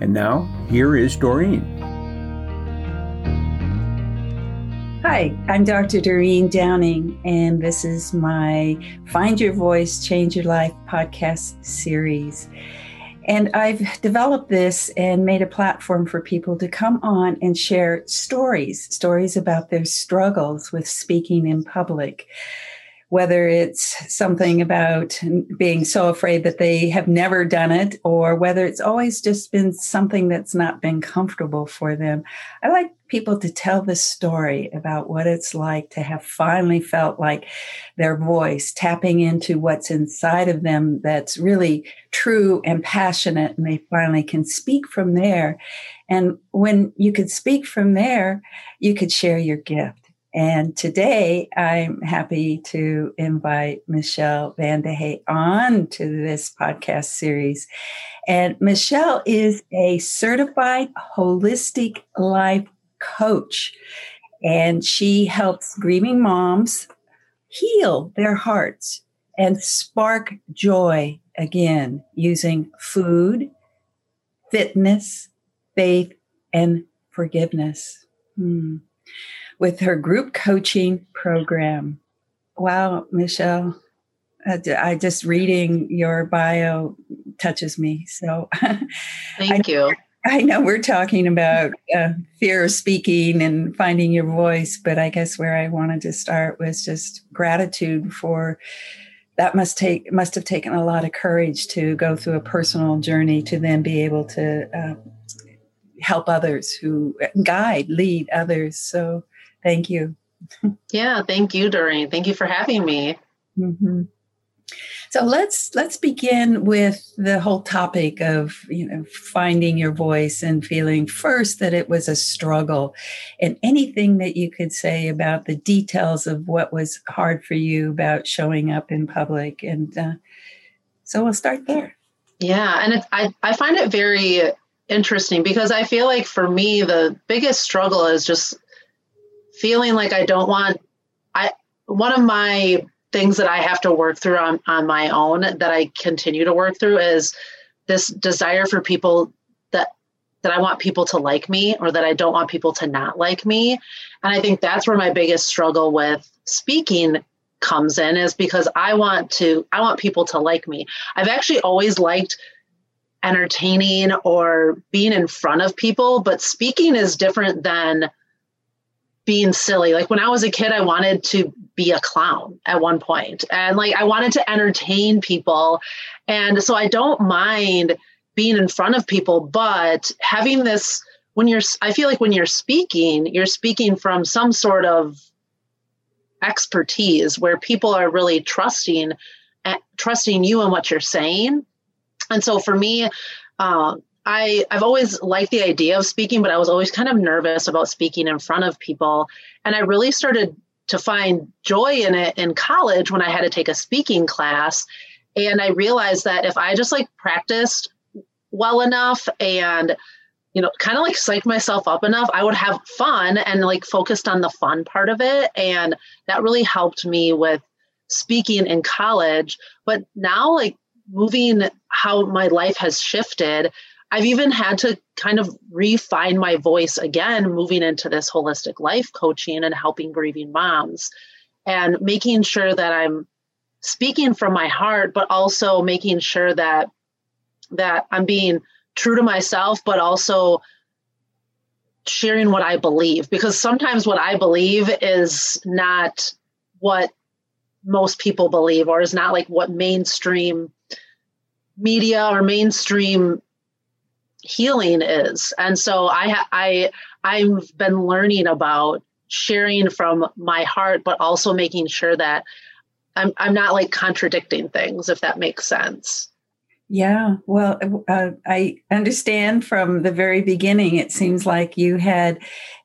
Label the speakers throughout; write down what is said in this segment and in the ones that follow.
Speaker 1: And now, here is Doreen.
Speaker 2: Hi, I'm Dr. Doreen Downing, and this is my Find Your Voice, Change Your Life podcast series. And I've developed this and made a platform for people to come on and share stories, stories about their struggles with speaking in public whether it's something about being so afraid that they have never done it or whether it's always just been something that's not been comfortable for them. I like people to tell the story about what it's like to have finally felt like their voice tapping into what's inside of them that's really true and passionate and they finally can speak from there. And when you could speak from there, you could share your gift and today I'm happy to invite Michelle Van De Vandehay on to this podcast series. And Michelle is a certified holistic life coach, and she helps grieving moms heal their hearts and spark joy again using food, fitness, faith, and forgiveness. Hmm with her group coaching program. Wow, Michelle, I just reading your bio touches me. So
Speaker 3: thank
Speaker 2: I,
Speaker 3: you.
Speaker 2: I know we're talking about uh, fear of speaking and finding your voice, but I guess where I wanted to start was just gratitude for that must take must have taken a lot of courage to go through a personal journey to then be able to uh, help others who guide lead others so Thank you.
Speaker 3: yeah, thank you, Doreen. Thank you for having me. Mm-hmm.
Speaker 2: So let's let's begin with the whole topic of you know finding your voice and feeling first that it was a struggle, and anything that you could say about the details of what was hard for you about showing up in public, and uh, so we'll start there.
Speaker 3: Yeah, and I I find it very interesting because I feel like for me the biggest struggle is just feeling like I don't want I one of my things that I have to work through on, on my own that I continue to work through is this desire for people that that I want people to like me or that I don't want people to not like me. And I think that's where my biggest struggle with speaking comes in is because I want to I want people to like me. I've actually always liked entertaining or being in front of people, but speaking is different than being silly. Like when I was a kid, I wanted to be a clown at one point, and like I wanted to entertain people. And so I don't mind being in front of people, but having this when you're, I feel like when you're speaking, you're speaking from some sort of expertise where people are really trusting eh, trusting you and what you're saying and so for me uh, I I've always liked the idea of speaking, but I was always kind of nervous about speaking in front of people. And I really started to find joy in it in college when I had to take a speaking class. And I realized that if I just like practiced well enough and you know, kind of like psyched myself up enough, I would have fun and like focused on the fun part of it. And that really helped me with speaking in college. But now, like moving how my life has shifted, I've even had to kind of refine my voice again, moving into this holistic life coaching and helping grieving moms and making sure that I'm speaking from my heart, but also making sure that that I'm being true to myself, but also sharing what I believe. Because sometimes what I believe is not what most people believe or is not like what mainstream media or mainstream healing is. And so I I I've been learning about sharing from my heart, but also making sure that I'm I'm not like contradicting things, if that makes sense.
Speaker 2: Yeah, well, uh, I understand from the very beginning. It seems like you had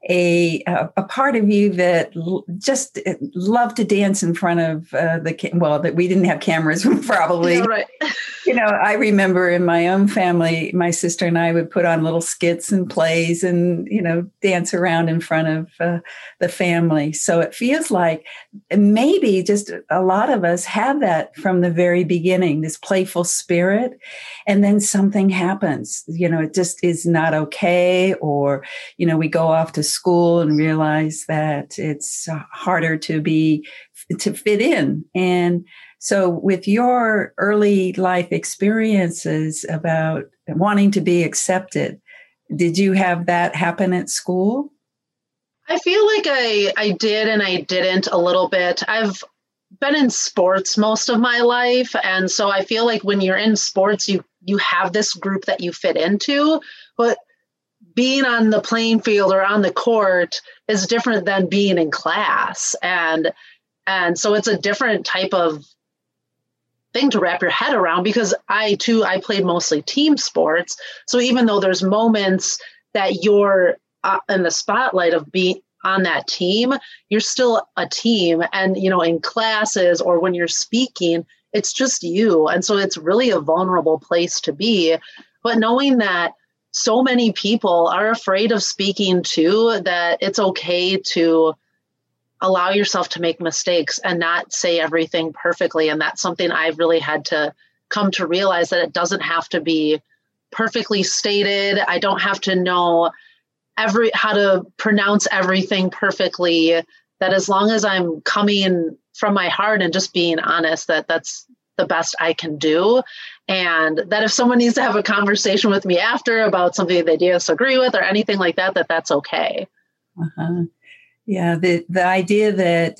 Speaker 2: a a part of you that just uh, loved to dance in front of uh, the well, that we didn't have cameras probably.
Speaker 3: Yeah, right.
Speaker 2: you know, I remember in my own family, my sister and I would put on little skits and plays, and you know, dance around in front of uh, the family. So it feels like maybe just a lot of us have that from the very beginning. This playful spirit and then something happens you know it just is not okay or you know we go off to school and realize that it's uh, harder to be to fit in and so with your early life experiences about wanting to be accepted did you have that happen at school
Speaker 3: I feel like I I did and I didn't a little bit. I've been in sports most of my life and so i feel like when you're in sports you you have this group that you fit into but being on the playing field or on the court is different than being in class and and so it's a different type of thing to wrap your head around because i too i played mostly team sports so even though there's moments that you're uh, in the spotlight of being on that team, you're still a team. And, you know, in classes or when you're speaking, it's just you. And so it's really a vulnerable place to be. But knowing that so many people are afraid of speaking too, that it's okay to allow yourself to make mistakes and not say everything perfectly. And that's something I've really had to come to realize that it doesn't have to be perfectly stated. I don't have to know every how to pronounce everything perfectly that as long as i'm coming from my heart and just being honest that that's the best i can do and that if someone needs to have a conversation with me after about something they disagree with or anything like that that that's okay
Speaker 2: uh-huh. yeah the the idea that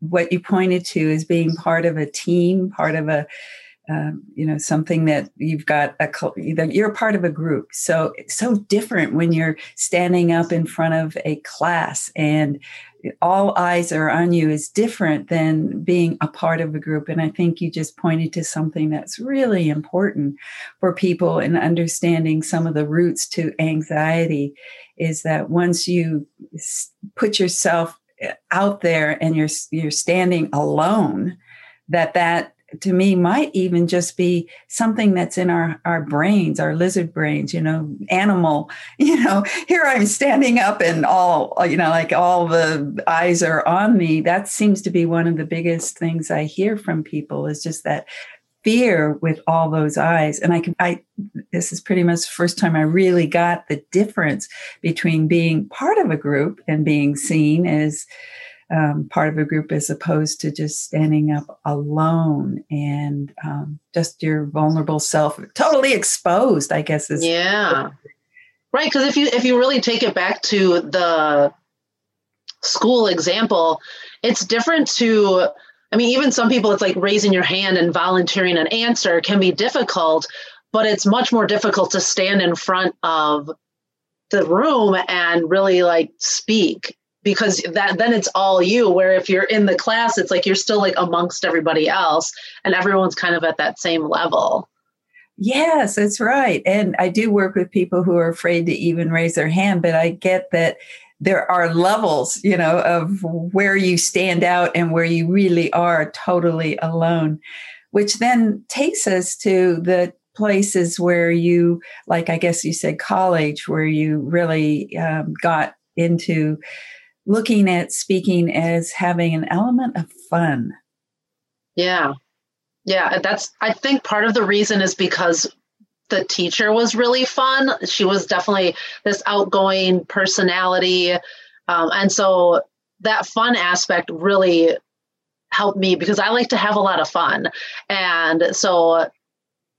Speaker 2: what you pointed to is being part of a team part of a um, you know something that you've got a you're part of a group so it's so different when you're standing up in front of a class and all eyes are on you is different than being a part of a group. And i think you just pointed to something that's really important for people in understanding some of the roots to anxiety is that once you put yourself eh, out there and you're you're standing alone that that to me might even just be something that's in our our brains our lizard brains you know animal you know here i'm standing up and all you know like all the eyes are on me. That seems to be one of the biggest things i hear from people is just that fear with all those eyes. And i can i this is pretty much the first time i really got the difference between being part of a group and being seen as um, part of a group as opposed to just standing up alone and um, just your vulnerable self totally exposed i guess is
Speaker 3: yeah. Right because if you if you really take it back to the school example it's different to i mean even some people it's like raising your hand and volunteering an answer can be difficult but it's much more difficult to stand in front of the room and really like speak because that then it's all you where if you're in the class it's like you're still like amongst everybody else and everyone's kind of at that same level.
Speaker 2: Yes that's right and i do work with people who are afraid to even raise their hand but i get that there are levels you know of where you stand out and where you really are totally alone which then takes us to the places where you like i guess you said college where you really um, got into looking at speaking as having an element of fun.
Speaker 3: Yeah. Yeah, that's I think part of the reason is because the teacher was really fun. She was definitely this outgoing personality. Um, and so that fun aspect really helped me because I like to have a lot of fun. And so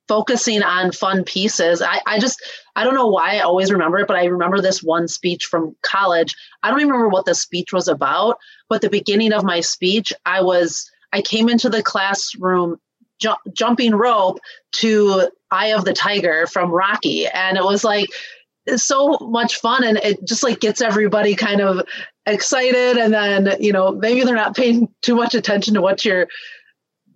Speaker 3: focusing on fun pieces. I, I just, I don't know why I always remember it, but I remember this one speech from college. I don't even remember what the speech was about, but the beginning of my speech, I was, I came into the classroom ju- jumping rope to Eye of the Tiger from Rocky. And it was like, it's so much fun and it just like gets everybody kind of excited and then you know maybe they're not paying too much attention to what you're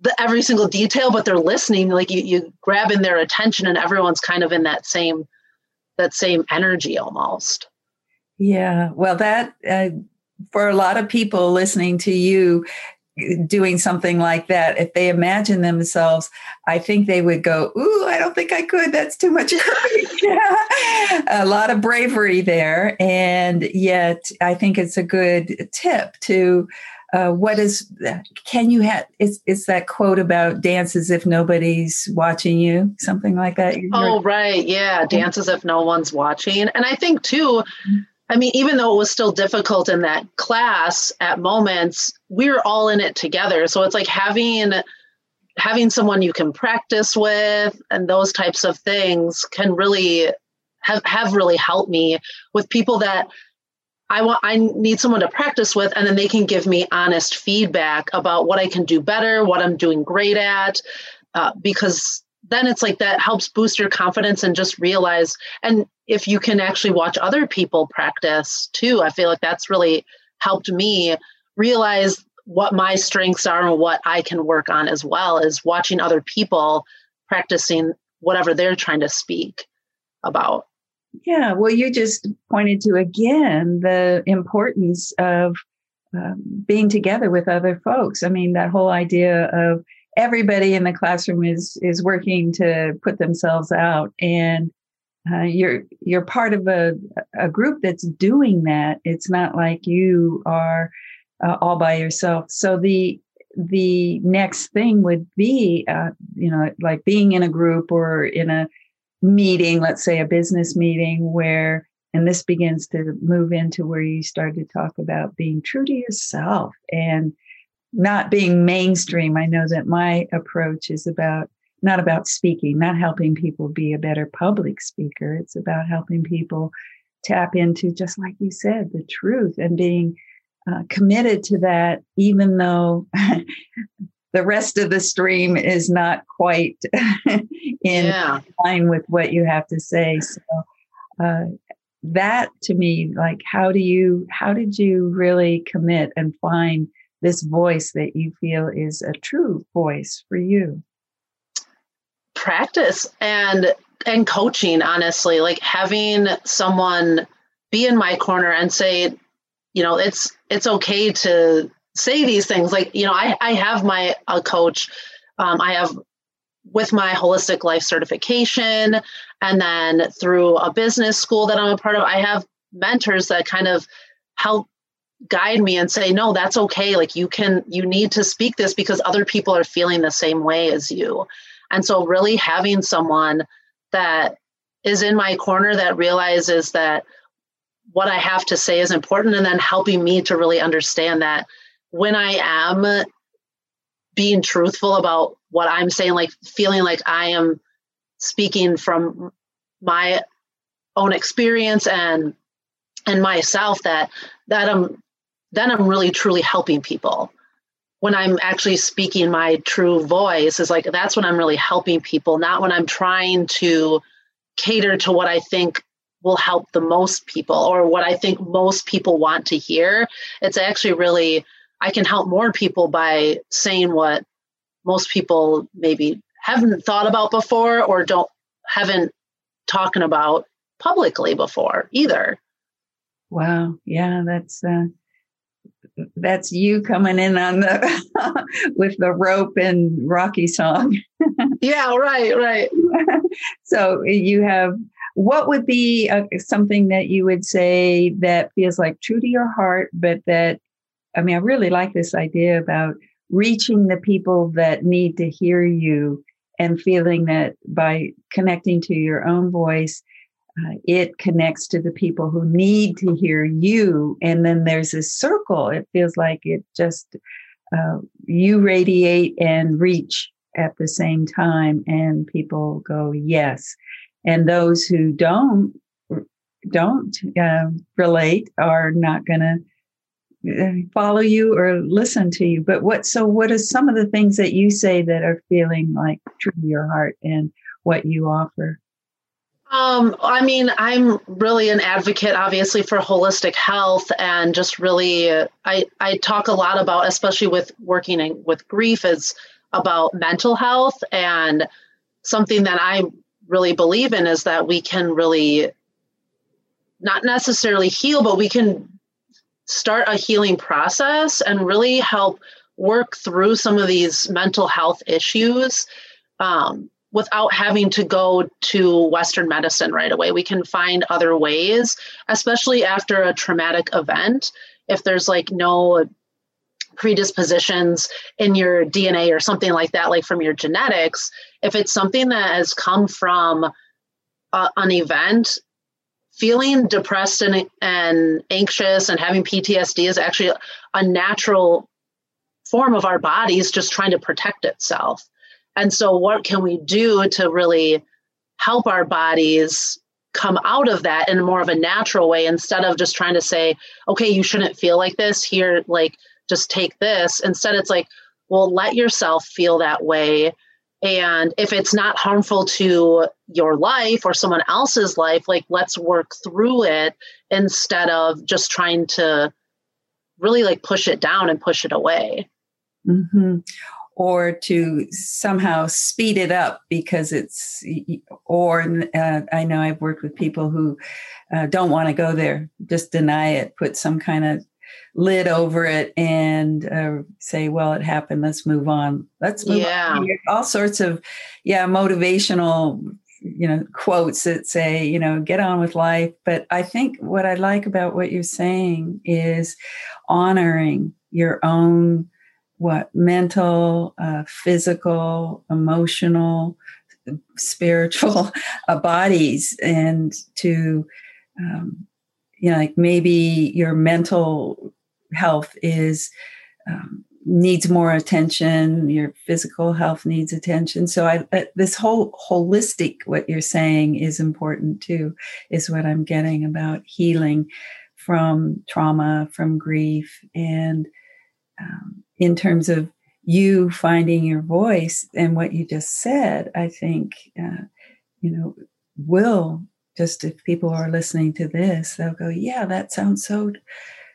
Speaker 3: the every single detail, but they're listening. Like you, you grab in their attention, and everyone's kind of in that same that same energy almost.
Speaker 2: Yeah, well, that uh, for a lot of people listening to you doing something like that, if they imagine themselves, I think they would go, "Ooh, I don't think I could. That's too much." a lot of bravery there, and yet I think it's a good tip to uh, what is can you have is is that quote about dance as if nobody's watching you? Something like that?
Speaker 3: Oh right. Yeah. Dance as if no one's watching. And i think too i mean even though it was still difficult in that class at moments we're all in it together. So it's like having having someone you can practice with and those types of things can really have have really helped me with people that I want I need someone to practice with and then they can give me honest feedback about what I can do better, what I'm doing great at uh, because then it's like that helps boost your confidence and just realize and if you can actually watch other people practice too, I feel like that's really helped me realize what my strengths are and what I can work on as well is watching other people practicing whatever they're trying to speak about.
Speaker 2: Yeah, well, you just pointed to again the importance of um, being together with other folks. I mean, that whole idea of everybody in the classroom is is working to put themselves out, and uh, you're you're part of a a group that's doing that. It's not like you are uh, all by yourself. So the the next thing would be, uh, you know, like being in a group or in a meeting, let's say a business meeting where, and this begins to move into where you start to talk about being true to yourself and not being mainstream. I know that my approach is about not about speaking, not helping people be a better public speaker. It's about helping people tap into, just like you said, the truth and being uh, committed to that, even though the rest of the stream is not quite in yeah. line with what you have to say. So uh, that to me, like, how do you, how did you really commit and find this voice that you feel is a true voice for you?
Speaker 3: Practice and and coaching. Honestly, like having someone be in my corner and say, you know, it's it's okay to say these things like you know i, I have my a coach um, i have with my holistic life certification and then through a business school that i'm a part of i have mentors that kind of help guide me and say no that's okay. Like you can you need to speak this because other people are feeling the same way as you. And so really having someone that is in my corner that realizes that what i have to say is important and then helping me to really understand that when I am being truthful about what I'm saying, like feeling like I am speaking from my own experience and and myself that that I'm then I'm really truly helping people. When I'm actually speaking my true voice is like that's when I'm really helping people, not when I'm trying to cater to what I think will help the most people or what I think most people want to hear. It's actually really I can help more people by saying what most people maybe haven't thought about before or don't haven't talking about publicly before either.
Speaker 2: Wow. Yeah, that's uh that's you coming in on the with the rope and Rocky song.
Speaker 3: yeah, right, right.
Speaker 2: so you have what would be uh, something that you would say that feels like true to your heart, but that I mean, I really like this idea about reaching the people that need to hear you and feeling that by connecting to your own voice, uh, it connects to the people who need to hear you. And then there's a circle. It feels like it just, uh, you radiate and reach at the same time, and people go, yes. And those who don't, don't uh, relate are not going to follow you or listen to you. But what, so what are some of the things that you say that are feeling like true to your heart and what you offer?
Speaker 3: Um, I mean, I'm really an advocate, obviously, for holistic health, and just really, uh, I I talk a lot about, especially with working in, with grief, is about mental health and something that I really believe in is that we can really not necessarily heal, but we can start a healing process and really help work through some of these mental health issues um, without having to go to Western medicine right away. We can find other ways, especially after a traumatic event. If there's like no predispositions in your DNA or something like that, like from your genetics, if it's something that has come from uh, an event, feeling depressed and, and anxious and having PTSD is actually a natural form of our bodies just trying to protect itself. And so, what can we do to really help our bodies come out of that in more of a natural way instead of just trying to say, okay, you shouldn't feel like this here, like just take this. Instead, it's like, well, let yourself feel that way. And if it's not harmful to your life or someone else's life, like let's work through it instead of just trying to really like push it down and push it away.
Speaker 2: Mm-hmm. Or to somehow speed it up because it's, or uh, I know I've worked with people who uh, don't want to go there, just deny it, put some kind of lid over it and uh, say, well, it happened. Let's move on. Let's move
Speaker 3: yeah.
Speaker 2: on. All sorts of, yeah, motivational, you know, quotes that say, you know, get on with life. But I think what I like about what you're saying is honoring your own, what, mental, uh, physical, emotional, spiritual uh, bodies and to, um, you know, like maybe your mental health is um, needs more attention your physical health needs attention. So i uh, this whole holistic what you're saying is important too is what i'm getting about healing from trauma from grief and um, in terms of you finding your voice and what you just said i think uh, you know will just if people are listening to this they'll go yeah that sounds so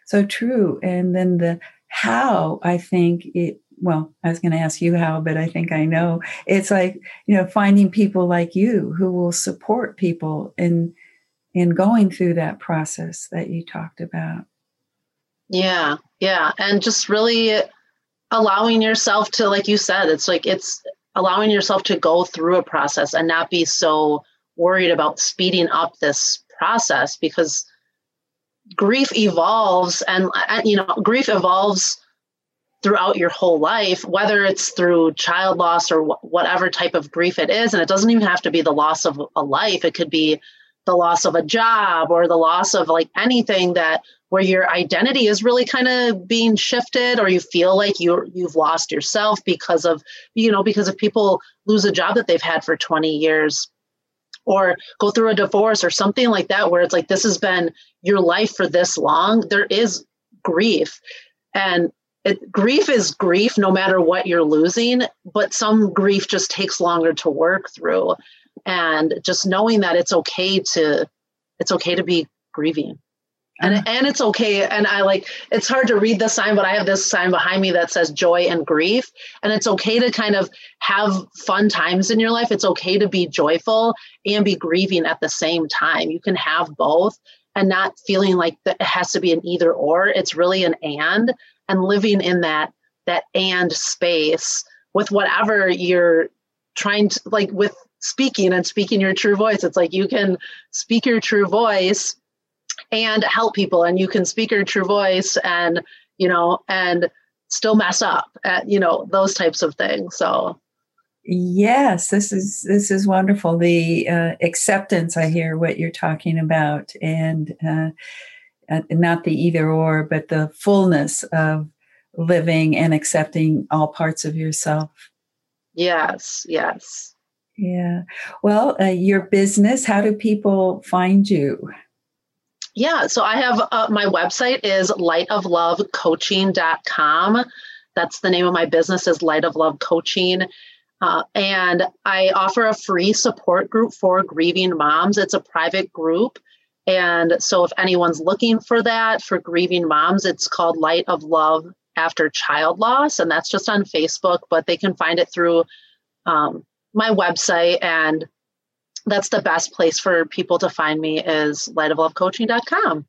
Speaker 2: so true. And then the how, I think it, well, I was going to ask you how, but I think I know. It's like, you know, finding people like you who will support people in in going through that process that you talked about.
Speaker 3: Yeah. Yeah, and just really allowing yourself to like you said, it's like it's allowing yourself to go through a process and not be so worried about speeding up this process because grief evolves and you know grief evolves throughout your whole life whether it's through child loss or wh- whatever type of grief it is. And it doesn't even have to be the loss of a life. It could be the loss of a job or the loss of like anything that where your identity is really kind of being shifted or you feel like you you've lost yourself because of you know because if people lose a job that they've had for 20 years or go through a divorce or something like that where it's like this has been your life for this long there is grief. And it, grief is grief no matter what you're losing but some grief just takes longer to work through. And just knowing that it's okay to it's okay to be grieving and uh-huh. and it's okay. And i like it's hard to read the sign but i have this sign behind me that says joy and grief. And it's okay to kind of have fun times in your life. It's okay to be joyful and be grieving at the same time. You can have both and not feeling like that it has to be an either or. It's really an and and living in that that and space with whatever you're trying to like with speaking and speaking your true voice. It's like you can speak your true voice and help people and you can speak your true voice and you know and still mess up at you know those types of things. So
Speaker 2: yes this is this is wonderful. The uh, acceptance i hear what you're talking about and uh, uh, not the either or but the fullness of living and accepting all parts of yourself.
Speaker 3: Yes yes.
Speaker 2: Yeah. Well uh, your business how do people find you
Speaker 3: yeah, so I have uh, my website is lightoflovecoaching.com. That's the name of my business is Light of Love Coaching. Uh, and I offer a free support group for grieving moms. It's a private group. And so if anyone's looking for that for grieving moms, it's called Light of Love after child loss, and that's just on Facebook, but they can find it through um, my website. And that's the best place for people to find me is lightoflovecoaching.com.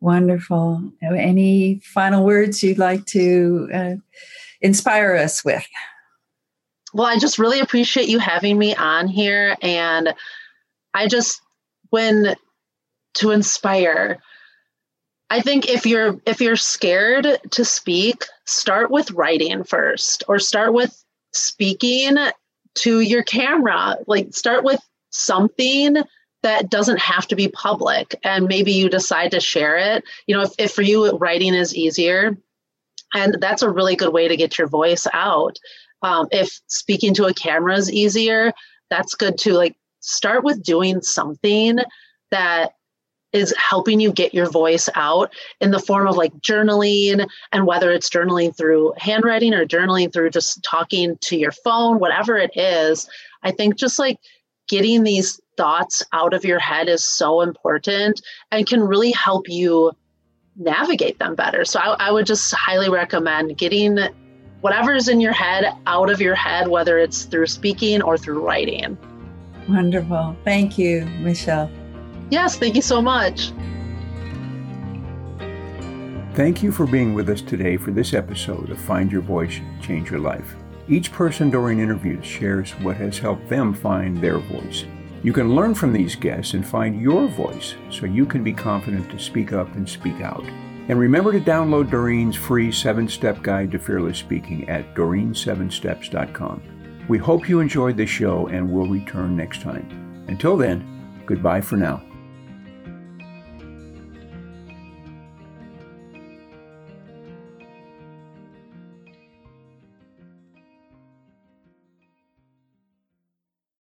Speaker 2: Wonderful. Any final words you'd like to uh, inspire us with?
Speaker 3: Well, I just really appreciate you having me on here. And I just, when to inspire, I think if you're if you're scared to speak, start with writing first or start with speaking to your camera. Like start with something that doesn't have to be public and maybe you decide to share it. You know, if, if for you writing is easier, and that's a really good way to get your voice out. Um, if speaking to a camera is easier, that's good too. Like start with doing something that is helping you get your voice out in the form of like journaling and whether it's journaling through handwriting or journaling through just talking to your phone whatever it is i think just like getting these thoughts out of your head is so important and can really help you navigate them better so i, I would just highly recommend getting whatever's in your head out of your head whether it's through speaking or through writing
Speaker 2: wonderful thank you michelle
Speaker 3: Yes, thank you so much.
Speaker 1: Thank you for being with us today for this episode of Find Your Voice, Change Your Life. Each person during interviews shares what has helped them find their voice. You can learn from these guests and find your voice so you can be confident to speak up and speak out. And remember to download Doreen's free seven step guide to fearless speaking at doreen7steps.com. We hope you enjoyed the show and will return next time. Until then, goodbye for now.